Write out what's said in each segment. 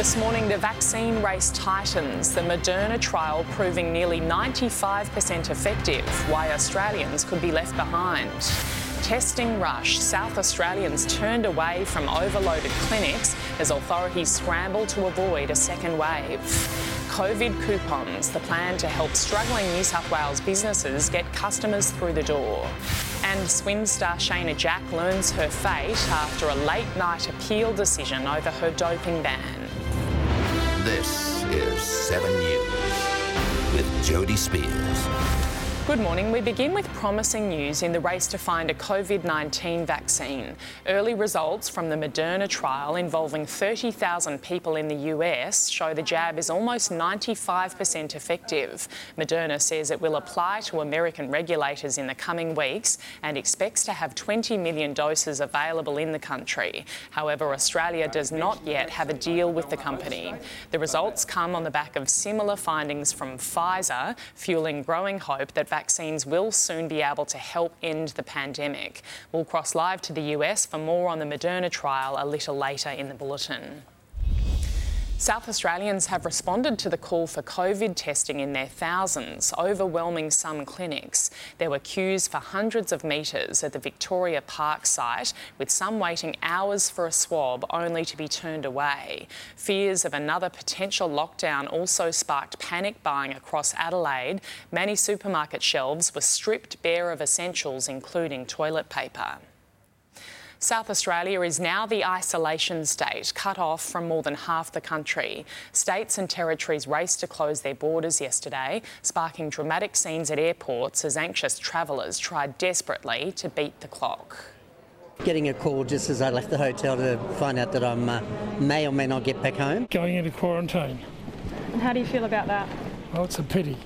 This morning, the vaccine race tightens, the Moderna trial proving nearly 95% effective, why Australians could be left behind. Testing rush. South Australians turned away from overloaded clinics as authorities scramble to avoid a second wave. COVID coupons, the plan to help struggling New South Wales businesses get customers through the door. And swim star Shayna Jack learns her fate after a late night appeal decision over her doping ban. This is 7 News with Jodie Speers. Good morning. We begin with promising news in the race to find a COVID 19 vaccine. Early results from the Moderna trial involving 30,000 people in the US show the jab is almost 95% effective. Moderna says it will apply to American regulators in the coming weeks and expects to have 20 million doses available in the country. However, Australia does not yet have a deal with the company. The results come on the back of similar findings from Pfizer, fueling growing hope that vaccines will soon be able to help end the pandemic. We'll cross live to the US for more on the Moderna trial a little later in the bulletin. South Australians have responded to the call for COVID testing in their thousands, overwhelming some clinics. There were queues for hundreds of metres at the Victoria Park site, with some waiting hours for a swab only to be turned away. Fears of another potential lockdown also sparked panic buying across Adelaide. Many supermarket shelves were stripped bare of essentials, including toilet paper. South Australia is now the isolation state, cut off from more than half the country. States and territories raced to close their borders yesterday, sparking dramatic scenes at airports as anxious travellers tried desperately to beat the clock. Getting a call just as I left the hotel to find out that I uh, may or may not get back home. Going into quarantine. And how do you feel about that? Well, it's a pity.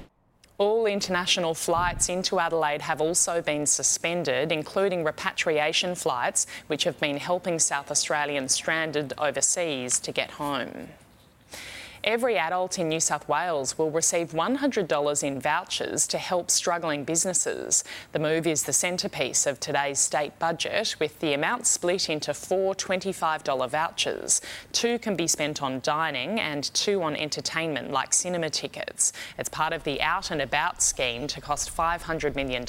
All international flights into Adelaide have also been suspended, including repatriation flights, which have been helping South Australians stranded overseas to get home. Every adult in New South Wales will receive $100 in vouchers to help struggling businesses. The move is the centrepiece of today's state budget, with the amount split into four $25 vouchers. Two can be spent on dining and two on entertainment, like cinema tickets. It's part of the Out and About scheme to cost $500 million.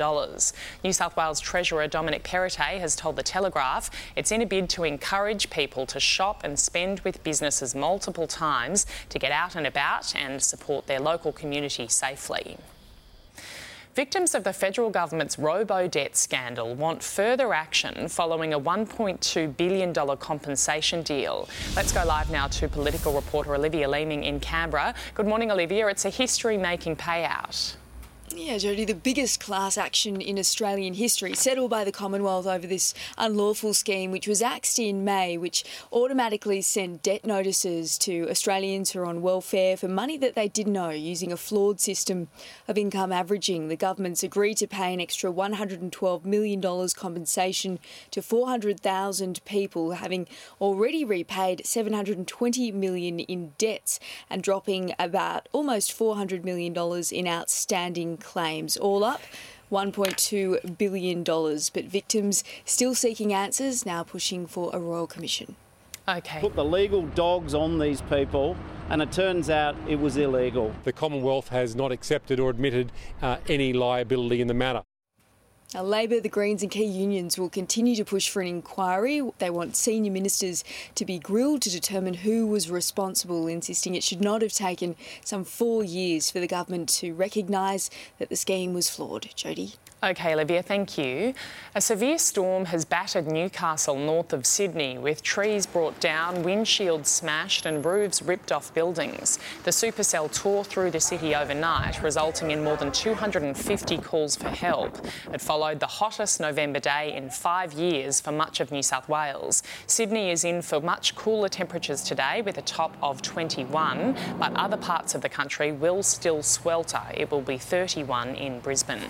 New South Wales Treasurer Dominic Perrottet has told The Telegraph it's in a bid to encourage people to shop and spend with businesses multiple times to get out and about and support their local community safely. Victims of the federal government's robo debt scandal want further action following a $1.2 billion compensation deal. Let's go live now to political reporter Olivia Leeming in Canberra. Good morning, Olivia. It's a history making payout. Yeah, Jodie, the biggest class action in Australian history, settled by the Commonwealth over this unlawful scheme, which was axed in May, which automatically sent debt notices to Australians who are on welfare for money that they didn't owe using a flawed system of income averaging. The government's agreed to pay an extra $112 million compensation to 400,000 people, having already repaid 720 million in debts and dropping about almost $400 million in outstanding claims. All up, $1.2 billion. But victims still seeking answers, now pushing for a royal commission. Okay. Put the legal dogs on these people, and it turns out it was illegal. The Commonwealth has not accepted or admitted uh, any liability in the matter. Now, Labor, the Greens, and key unions will continue to push for an inquiry. They want senior ministers to be grilled to determine who was responsible, insisting it should not have taken some four years for the government to recognise that the scheme was flawed. Jodie. Okay, Olivia, thank you. A severe storm has battered Newcastle north of Sydney with trees brought down, windshields smashed, and roofs ripped off buildings. The supercell tore through the city overnight, resulting in more than 250 calls for help. It followed the hottest November day in five years for much of New South Wales. Sydney is in for much cooler temperatures today with a top of 21, but other parts of the country will still swelter. It will be 31 in Brisbane.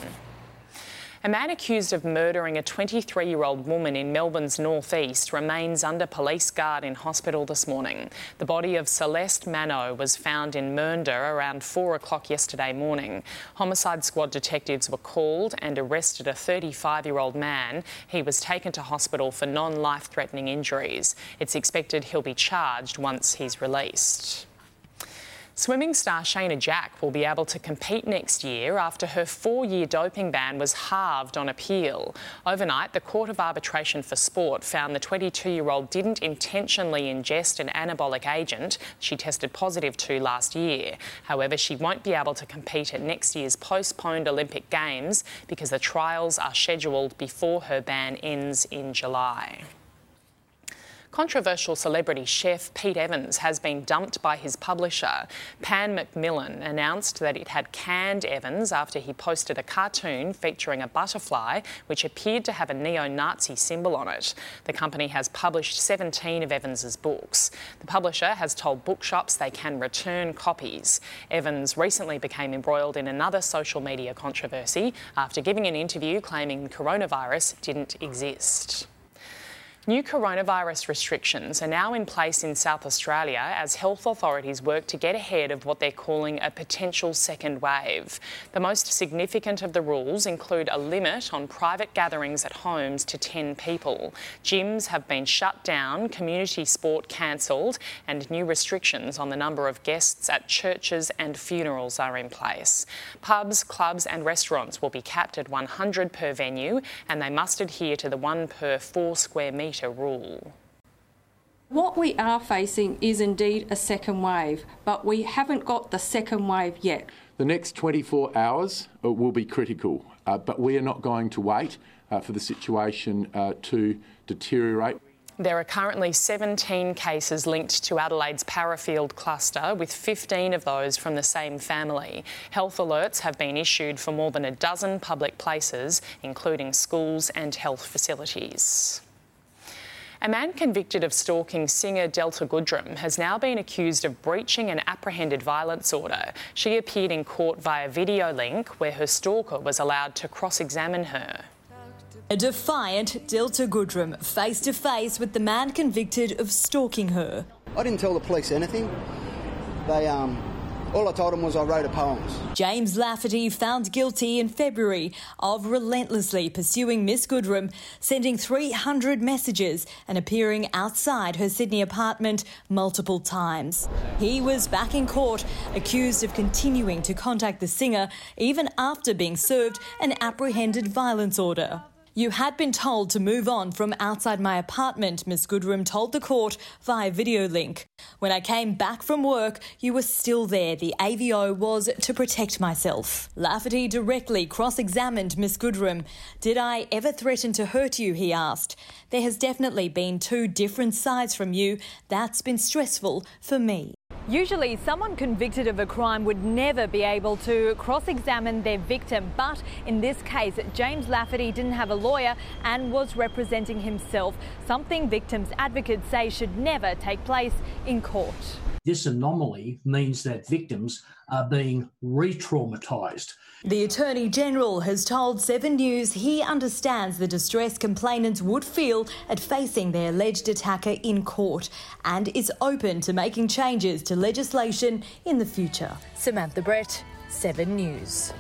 A man accused of murdering a 23 year old woman in Melbourne's northeast remains under police guard in hospital this morning. The body of Celeste Manno was found in Mernda around 4 o'clock yesterday morning. Homicide squad detectives were called and arrested a 35 year old man. He was taken to hospital for non life threatening injuries. It's expected he'll be charged once he's released. Swimming star Shayna Jack will be able to compete next year after her four year doping ban was halved on appeal. Overnight, the Court of Arbitration for Sport found the 22 year old didn't intentionally ingest an anabolic agent she tested positive to last year. However, she won't be able to compete at next year's postponed Olympic Games because the trials are scheduled before her ban ends in July. Controversial celebrity chef Pete Evans has been dumped by his publisher. Pan Macmillan announced that it had canned Evans after he posted a cartoon featuring a butterfly which appeared to have a neo Nazi symbol on it. The company has published 17 of Evans's books. The publisher has told bookshops they can return copies. Evans recently became embroiled in another social media controversy after giving an interview claiming coronavirus didn't exist. New coronavirus restrictions are now in place in South Australia as health authorities work to get ahead of what they're calling a potential second wave. The most significant of the rules include a limit on private gatherings at homes to 10 people. Gyms have been shut down, community sport cancelled, and new restrictions on the number of guests at churches and funerals are in place. Pubs, clubs, and restaurants will be capped at 100 per venue, and they must adhere to the one per four square metre rule. What we are facing is indeed a second wave, but we haven't got the second wave yet. The next 24 hours uh, will be critical, uh, but we are not going to wait uh, for the situation uh, to deteriorate. There are currently 17 cases linked to Adelaide's Parafield cluster, with 15 of those from the same family. Health alerts have been issued for more than a dozen public places, including schools and health facilities. A man convicted of stalking singer Delta Goodrem has now been accused of breaching an apprehended violence order. She appeared in court via video link where her stalker was allowed to cross examine her. A defiant Delta Goodrem face to face with the man convicted of stalking her. I didn't tell the police anything. They um, all I told him was I wrote a poems. James Lafferty found guilty in February of relentlessly pursuing Miss Goodrem, sending 300 messages and appearing outside her Sydney apartment multiple times. He was back in court, accused of continuing to contact the singer even after being served an apprehended violence order. You had been told to move on from outside my apartment, Miss Goodrem told the court via video link. When I came back from work, you were still there. The AVO was to protect myself. Lafferty directly cross examined Miss Goodrem. Did I ever threaten to hurt you? He asked. There has definitely been two different sides from you. That's been stressful for me. Usually, someone convicted of a crime would never be able to cross examine their victim, but in this case, James Lafferty didn't have a lawyer and was representing himself, something victims' advocates say should never take place in court. This anomaly means that victims are being re traumatised. The Attorney General has told Seven News he understands the distress complainants would feel at facing their alleged attacker in court and is open to making changes to legislation in the future. Samantha Brett, Seven News.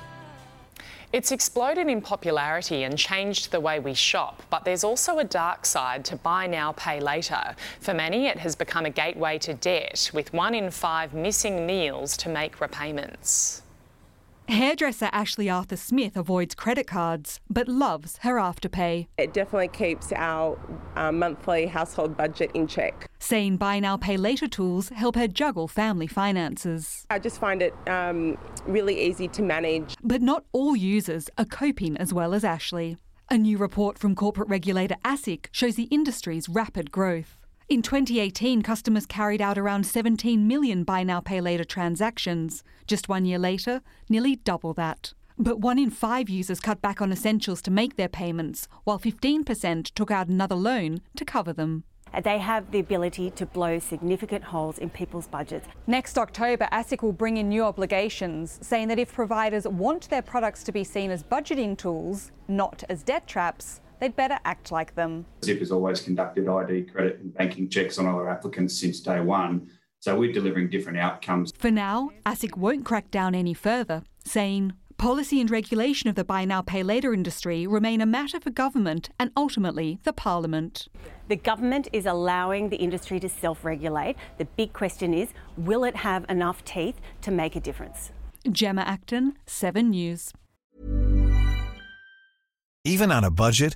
It's exploded in popularity and changed the way we shop, but there's also a dark side to buy now, pay later. For many, it has become a gateway to debt, with one in five missing meals to make repayments. Hairdresser Ashley Arthur Smith avoids credit cards but loves her afterpay. It definitely keeps our uh, monthly household budget in check. Saying buy now, pay later tools help her juggle family finances. I just find it um, really easy to manage. But not all users are coping as well as Ashley. A new report from corporate regulator ASIC shows the industry's rapid growth. In 2018, customers carried out around 17 million buy now, pay later transactions. Just one year later, nearly double that. But one in five users cut back on essentials to make their payments, while 15% took out another loan to cover them. They have the ability to blow significant holes in people's budgets. Next October, ASIC will bring in new obligations, saying that if providers want their products to be seen as budgeting tools, not as debt traps, they'd better act like them. Zip has always conducted ID, credit, and banking checks on all our applicants since day one, so we're delivering different outcomes. For now, ASIC won't crack down any further, saying policy and regulation of the buy now, pay later industry remain a matter for government and ultimately the parliament. The government is allowing the industry to self regulate. The big question is will it have enough teeth to make a difference? Gemma Acton, 7 News. Even on a budget,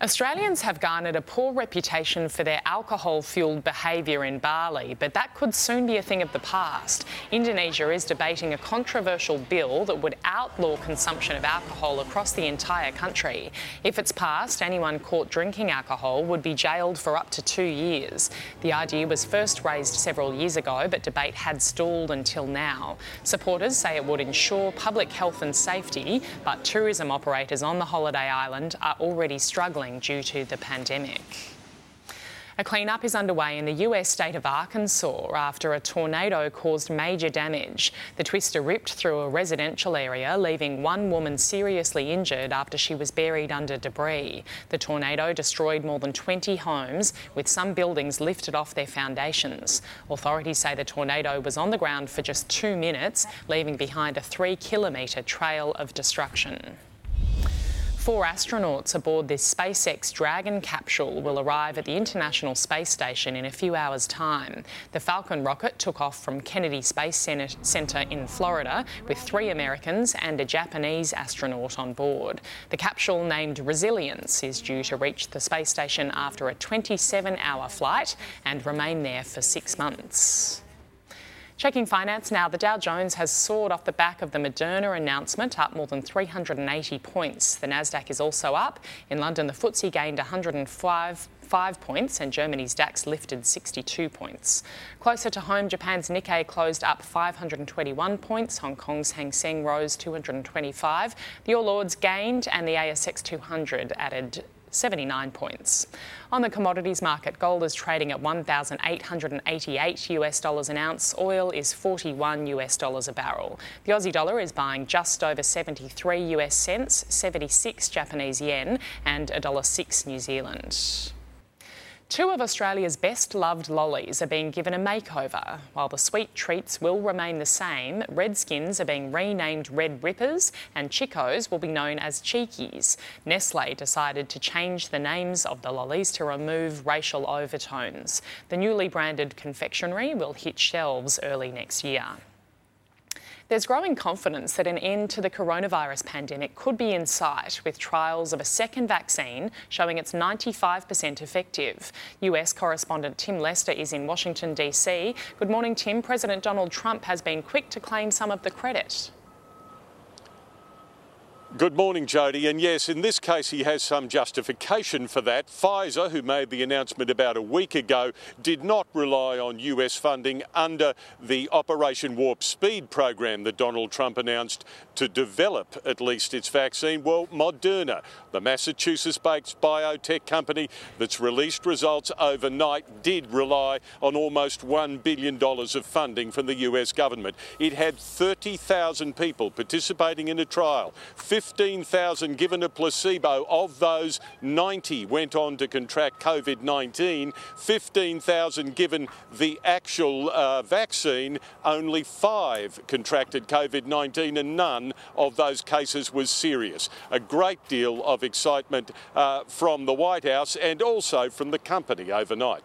Australians have garnered a poor reputation for their alcohol fueled behaviour in Bali, but that could soon be a thing of the past. Indonesia is debating a controversial bill that would outlaw consumption of alcohol across the entire country. If it's passed, anyone caught drinking alcohol would be jailed for up to two years. The idea was first raised several years ago, but debate had stalled until now. Supporters say it would ensure public health and safety, but tourism operators on the holiday island are already struggling due to the pandemic. A cleanup is underway in the US state of Arkansas after a tornado caused major damage. The twister ripped through a residential area, leaving one woman seriously injured after she was buried under debris. The tornado destroyed more than 20 homes, with some buildings lifted off their foundations. Authorities say the tornado was on the ground for just two minutes, leaving behind a three kilometre trail of destruction. Four astronauts aboard this SpaceX Dragon capsule will arrive at the International Space Station in a few hours' time. The Falcon rocket took off from Kennedy Space Center in Florida with three Americans and a Japanese astronaut on board. The capsule, named Resilience, is due to reach the space station after a 27 hour flight and remain there for six months. Checking finance now, the Dow Jones has soared off the back of the Moderna announcement, up more than 380 points. The Nasdaq is also up. In London, the FTSE gained 105 five points and Germany's DAX lifted 62 points. Closer to home, Japan's Nikkei closed up 521 points. Hong Kong's Hang Seng rose 225. The All Ords gained and the ASX 200 added 79 points. On the commodities market, gold is trading at 1,888 US dollars an ounce. Oil is 41 US dollars a barrel. The Aussie dollar is buying just over 73 US cents, 76 Japanese yen, and $1.06 New Zealand. Two of Australia's best loved lollies are being given a makeover. While the sweet treats will remain the same, Redskins are being renamed Red Rippers and Chicos will be known as Cheekies. Nestle decided to change the names of the lollies to remove racial overtones. The newly branded confectionery will hit shelves early next year. There's growing confidence that an end to the coronavirus pandemic could be in sight, with trials of a second vaccine showing it's 95% effective. US correspondent Tim Lester is in Washington, D.C. Good morning, Tim. President Donald Trump has been quick to claim some of the credit. Good morning, Jodie. And yes, in this case, he has some justification for that. Pfizer, who made the announcement about a week ago, did not rely on US funding under the Operation Warp Speed program that Donald Trump announced to develop at least its vaccine. Well, Moderna, the Massachusetts based biotech company that's released results overnight, did rely on almost $1 billion of funding from the US government. It had 30,000 people participating in a trial. 15,000 given a placebo. Of those, 90 went on to contract COVID 19. 15,000 given the actual uh, vaccine. Only five contracted COVID 19, and none of those cases was serious. A great deal of excitement uh, from the White House and also from the company overnight.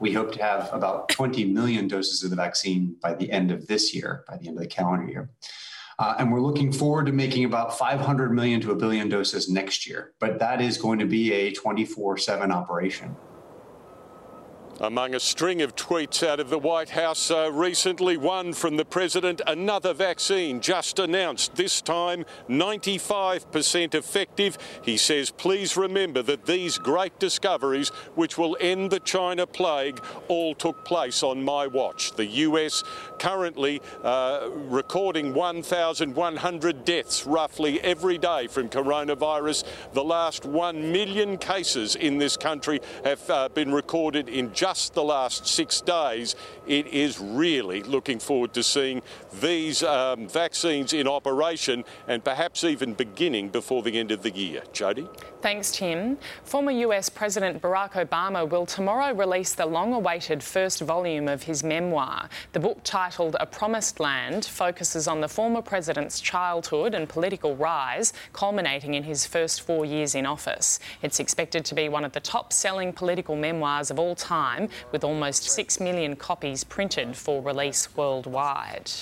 We hope to have about 20 million doses of the vaccine by the end of this year, by the end of the calendar year. Uh, and we're looking forward to making about 500 million to a billion doses next year. But that is going to be a 24 7 operation. Among a string of tweets out of the White House uh, recently, one from the President, another vaccine just announced, this time 95% effective. He says, please remember that these great discoveries, which will end the China plague, all took place on my watch. The US currently uh, recording 1,100 deaths roughly every day from coronavirus. The last 1 million cases in this country have uh, been recorded in just just the last six days, it is really looking forward to seeing these um, vaccines in operation and perhaps even beginning before the end of the year. Jodie? Thanks, Tim. Former US President Barack Obama will tomorrow release the long awaited first volume of his memoir. The book, titled A Promised Land, focuses on the former president's childhood and political rise, culminating in his first four years in office. It's expected to be one of the top selling political memoirs of all time, with almost 6 million copies printed for release worldwide.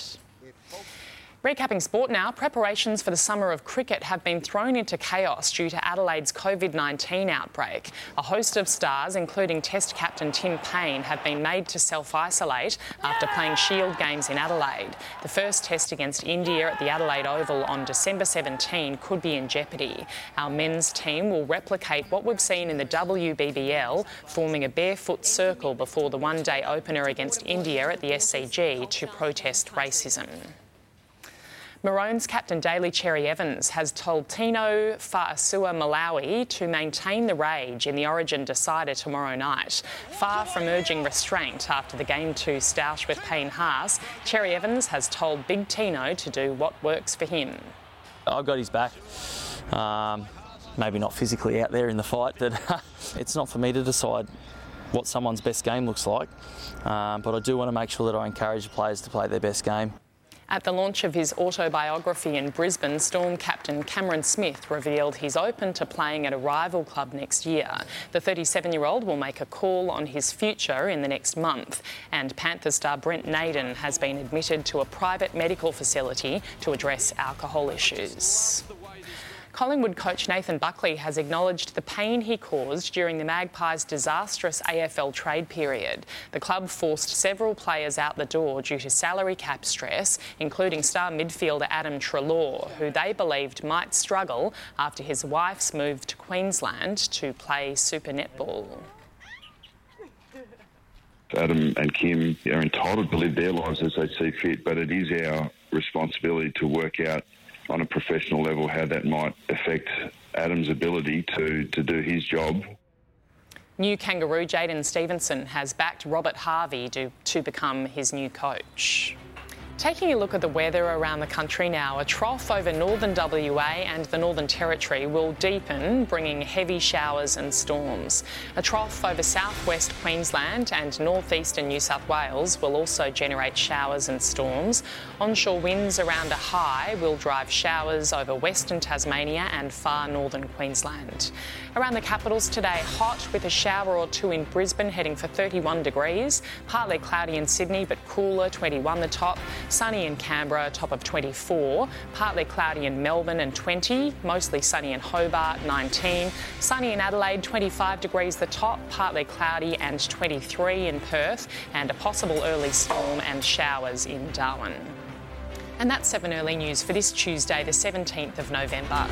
Recapping sport now, preparations for the summer of cricket have been thrown into chaos due to Adelaide's COVID 19 outbreak. A host of stars, including Test captain Tim Paine, have been made to self isolate after playing Shield games in Adelaide. The first test against India at the Adelaide Oval on December 17 could be in jeopardy. Our men's team will replicate what we've seen in the WBBL, forming a barefoot circle before the one day opener against India at the SCG to protest racism. Maroons captain Daly Cherry Evans has told Tino Fa'asuamaleaui to maintain the rage in the Origin decider tomorrow night. Far from urging restraint after the game two stoush with Payne Haas, Cherry Evans has told Big Tino to do what works for him. I've got his back. Um, maybe not physically out there in the fight, but it's not for me to decide what someone's best game looks like. Um, but I do want to make sure that I encourage the players to play their best game. At the launch of his autobiography in Brisbane, Storm captain Cameron Smith revealed he's open to playing at a rival club next year. The 37 year old will make a call on his future in the next month. And Panther star Brent Naden has been admitted to a private medical facility to address alcohol issues. Collingwood coach Nathan Buckley has acknowledged the pain he caused during the Magpies' disastrous AFL trade period. The club forced several players out the door due to salary cap stress, including star midfielder Adam Treloar, who they believed might struggle after his wife's move to Queensland to play Super Netball. Adam and Kim are entitled to live their lives as they see fit, but it is our responsibility to work out on a professional level how that might affect Adam's ability to, to do his job. New kangaroo Jaidyn Stephenson has backed Robert Harvey to, to become his new coach. Taking a look at the weather around the country now, a trough over northern WA and the Northern Territory will deepen, bringing heavy showers and storms. A trough over southwest Queensland and northeastern New South Wales will also generate showers and storms. Onshore winds around a high will drive showers over western Tasmania and far northern Queensland. Around the capitals today, hot with a shower or two in Brisbane, heading for 31 degrees. Partly cloudy in Sydney, but cooler, 21 the top. Sunny in Canberra, top of 24. Partly cloudy in Melbourne and 20. Mostly sunny in Hobart, 19. Sunny in Adelaide, 25 degrees the top. Partly cloudy and 23 in Perth. And a possible early storm and showers in Darwin. And that's 7 Early News for this Tuesday, the 17th of November.